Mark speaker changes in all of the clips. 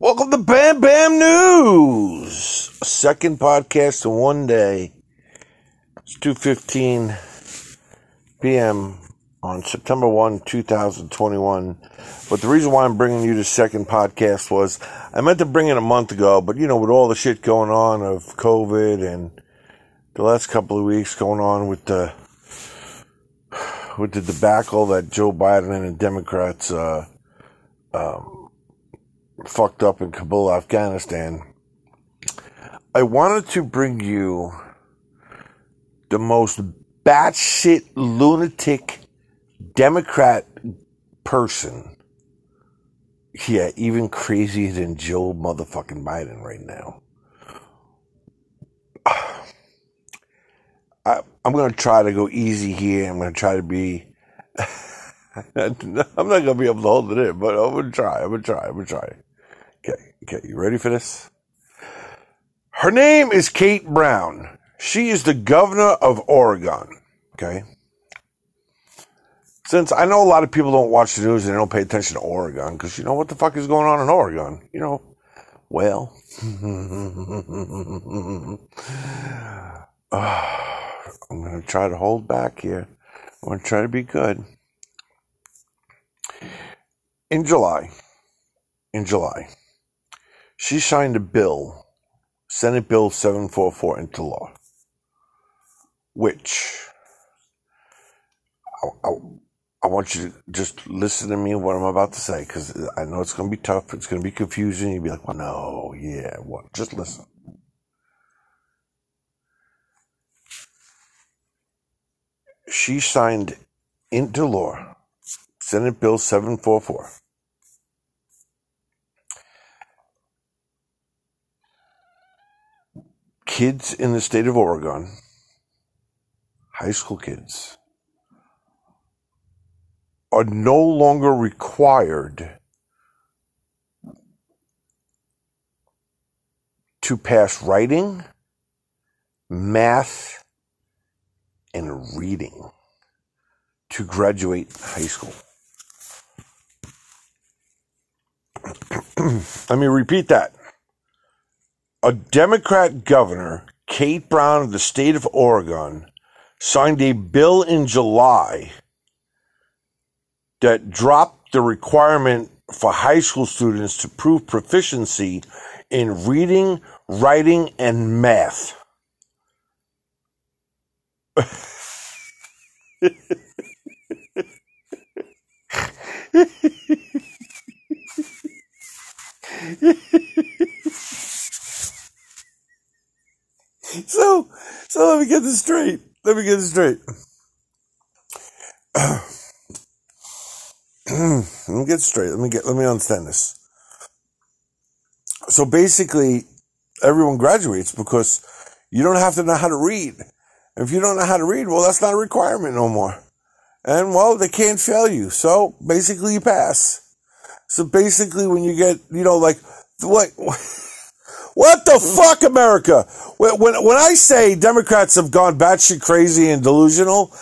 Speaker 1: Welcome to Bam Bam News. Second podcast in one day. It's 2:15 p.m. on September 1, 2021. But the reason why I'm bringing you the second podcast was I meant to bring it a month ago, but you know, with all the shit going on of COVID and the last couple of weeks going on with the with the debacle that Joe Biden and the Democrats uh, um, fucked up in Kabul, Afghanistan. I wanted to bring you the most batshit lunatic Democrat person. Yeah, even crazier than Joe motherfucking Biden right now. I, I'm going to try to go easy here. I'm going to try to be. I'm not going to be able to hold it in, but I'm going to try. I'm going to try. I'm going to try. Okay, you ready for this? Her name is Kate Brown. She is the governor of Oregon. Okay. Since I know a lot of people don't watch the news and they don't pay attention to Oregon, because you know what the fuck is going on in Oregon? You know, well. I'm going to try to hold back here. I'm going to try to be good. In July, in July, she signed a bill, Senate Bill 744, into law, which I, I, I want you to just listen to me what I'm about to say because I know it's going to be tough. It's going to be confusing. You'll be like, well, no, yeah, what? Just listen. She signed into law Senate Bill 744 kids in the state of Oregon, high school kids, are no longer required to pass writing, math, and reading to graduate high school. Let me repeat that a Democrat governor, Kate Brown of the state of Oregon, signed a bill in July that dropped the requirement for high school students to prove proficiency in reading, writing, and math. so, so let me get this straight. Let me get this straight. let me get straight. Let me get. Let me understand this. So basically, everyone graduates because you don't have to know how to read. If you don't know how to read, well, that's not a requirement no more. And well, they can't fail you. So basically, you pass. So basically, when you get, you know, like what. What the fuck, America? When, when, when I say Democrats have gone batshit crazy and delusional,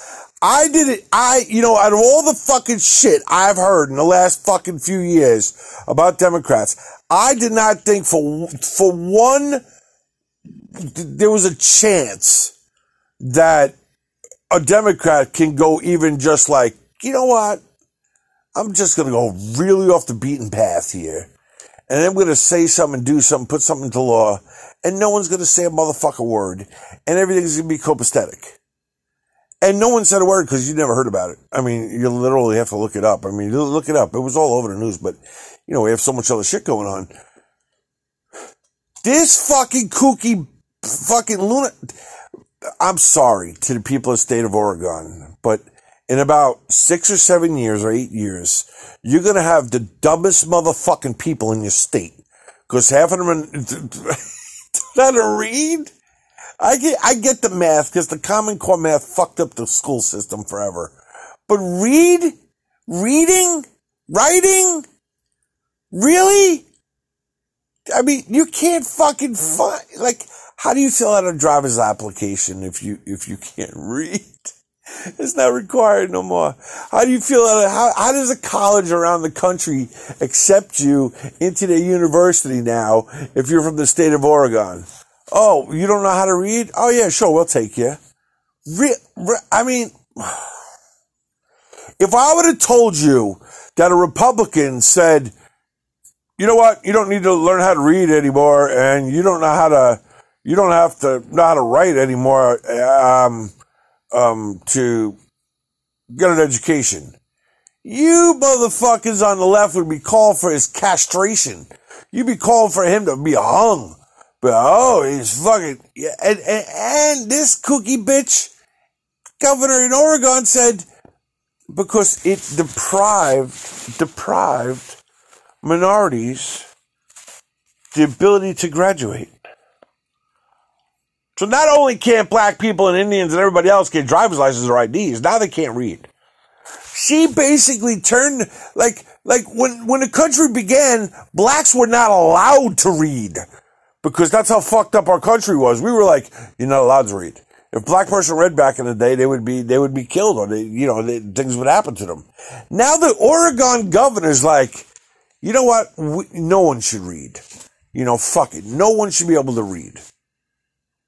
Speaker 1: I did it. I, you know, out of all the fucking shit I've heard in the last fucking few years about Democrats, I did not think for, for one, there was a chance that a Democrat can go even just like, you know what? I'm just going to go really off the beaten path here and I'm going to say something, do something, put something into law, and no one's going to say a motherfucker word, and everything's going to be copacetic. And no one said a word because you never heard about it. I mean, you literally have to look it up. I mean, look it up. It was all over the news, but you know, we have so much other shit going on. This fucking kooky fucking lunatic. I'm sorry to the people of the state of Oregon, but in about six or seven years or eight years, you're going to have the dumbest motherfucking people in your state. Because half of them are not to read. I get, I get the math because the Common Core math fucked up the school system forever. But read, reading, writing, really? I mean, you can't fucking find, like, how do you fill out a driver's application if you, if you can't read? It's not required no more. How do you feel? How, how does a college around the country accept you into their university now if you're from the state of Oregon? Oh, you don't know how to read? Oh yeah, sure, we'll take you. Re- re- I mean, if I would have told you that a Republican said, you know what, you don't need to learn how to read anymore, and you don't know how to, you don't have to know how to write anymore, um, um, to get an education. You motherfuckers on the left would be called for his castration. You'd be called for him to be hung. But oh, he's fucking and, and and this cookie bitch governor in Oregon said because it deprived deprived minorities the ability to graduate. So not only can't black people and Indians and everybody else get driver's licenses or IDs, now they can't read. She basically turned like like when when the country began, blacks were not allowed to read because that's how fucked up our country was. We were like, you're not allowed to read. If black person read back in the day, they would be they would be killed or they, you know they, things would happen to them. Now the Oregon governor's like, you know what? We, no one should read. You know, fuck it. No one should be able to read.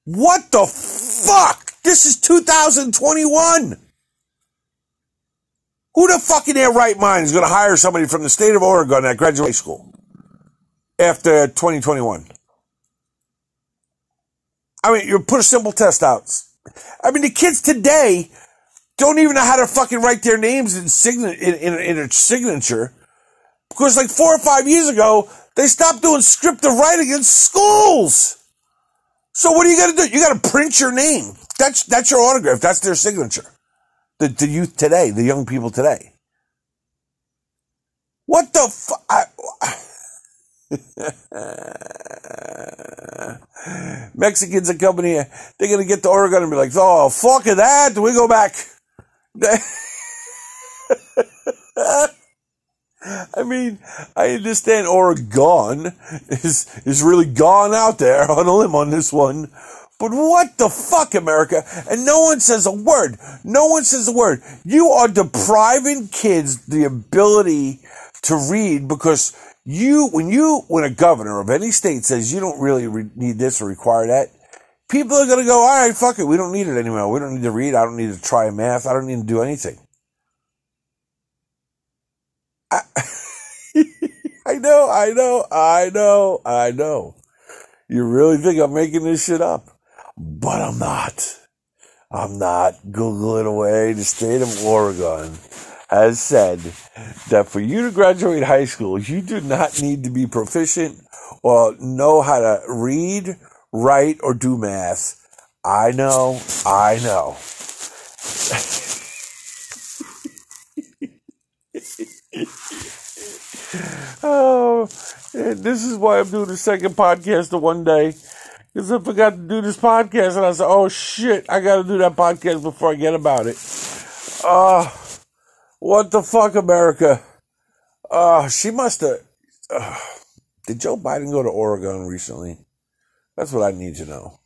Speaker 1: What the fuck? This is 2021. Who the fuck in their right mind is going to hire somebody from the state of Oregon at graduate school after 2021? I mean, you put a simple test out. I mean, the kids today don't even know how to fucking write their names in, sign- in, in, in a signature because like four or five years ago, they stopped doing scripted writing in schools. So what are you gonna do? You gotta print your name. That's that's your autograph. That's their signature. The the youth today, the young people today. What the fuck? Mexicans are coming here. They're gonna get to Oregon and be like, "Oh, fuck that! We go back." mean, I understand Oregon is is really gone out there on a limb on this one. But what the fuck, America? And no one says a word. No one says a word. You are depriving kids the ability to read because you, when you, when a governor of any state says you don't really re- need this or require that, people are going to go, all right, fuck it. We don't need it anymore. We don't need to read. I don't need to try math. I don't need to do anything. I, I know, I know, I know, I know. You really think I'm making this shit up? But I'm not. I'm not. Google it away. The state of Oregon has said that for you to graduate high school, you do not need to be proficient or know how to read, write, or do math. I know, I know. oh, this is why I'm doing the second podcast the one day. Because I forgot to do this podcast and I said, oh shit, I got to do that podcast before I get about it. Oh, what the fuck, America? Oh, she must have. Uh, did Joe Biden go to Oregon recently? That's what I need to know.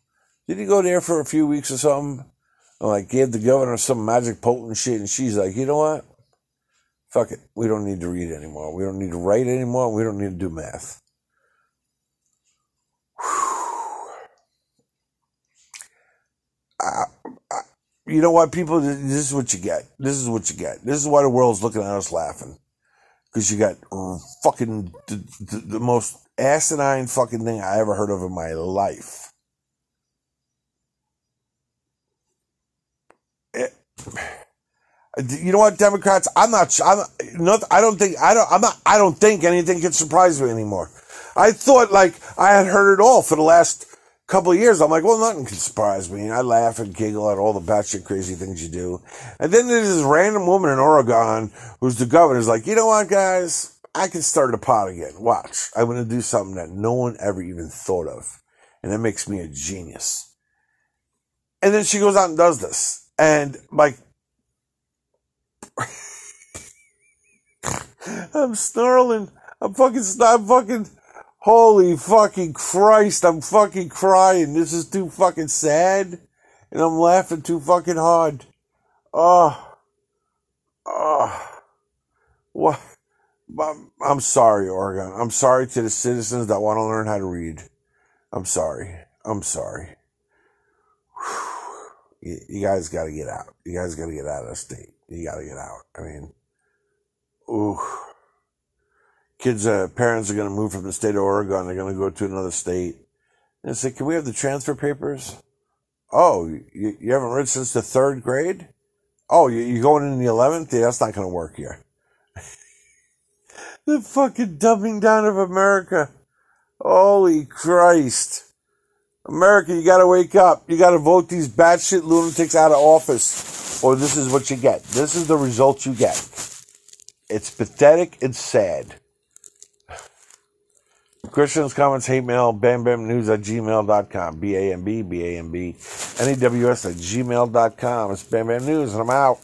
Speaker 1: Did he go there for a few weeks or something? And like gave the governor some magic potent shit, and she's like, you know what? Fuck it. We don't need to read anymore. We don't need to write anymore. We don't need to do math. You know what, people? This is what you get. This is what you get. This is why the world's looking at us laughing. Because you got fucking the, the, the, most asinine fucking thing I ever heard of in my life. It, you know what, Democrats? I'm not. I'm not. I don't think. I don't. I'm not. I don't think anything can surprise me anymore. I thought like I had heard it all for the last couple of years, I'm like, well, nothing can surprise me. And I laugh and giggle at all the batshit crazy things you do. And then there's this random woman in Oregon who's the governor is like, you know what, guys? I can start a pot again. Watch. I'm going to do something that no one ever even thought of. And that makes me a genius. And then she goes out and does this. And like, I'm snarling. I'm fucking, I'm fucking, Holy fucking Christ, I'm fucking crying. This is too fucking sad. And I'm laughing too fucking hard. Oh, oh, what? I'm sorry, Oregon. I'm sorry to the citizens that want to learn how to read. I'm sorry. I'm sorry. You, guys got to get out. You guys got to get out of the state. You got to get out. I mean, ooh. Kids, uh, parents are going to move from the state of Oregon. They're going to go to another state. And say, can we have the transfer papers? Oh, you, you haven't read since the third grade? Oh, you, you going in the 11th? Yeah, that's not going to work here. the fucking dumbing down of America. Holy Christ. America, you gotta wake up. You gotta vote these batshit lunatics out of office. Or this is what you get. This is the result you get. It's pathetic and sad. Christians, comments, hate mail, bam bam news at gmail.com. B A M B, B A M B, N E W S at gmail.com. It's Bam News, and I'm out.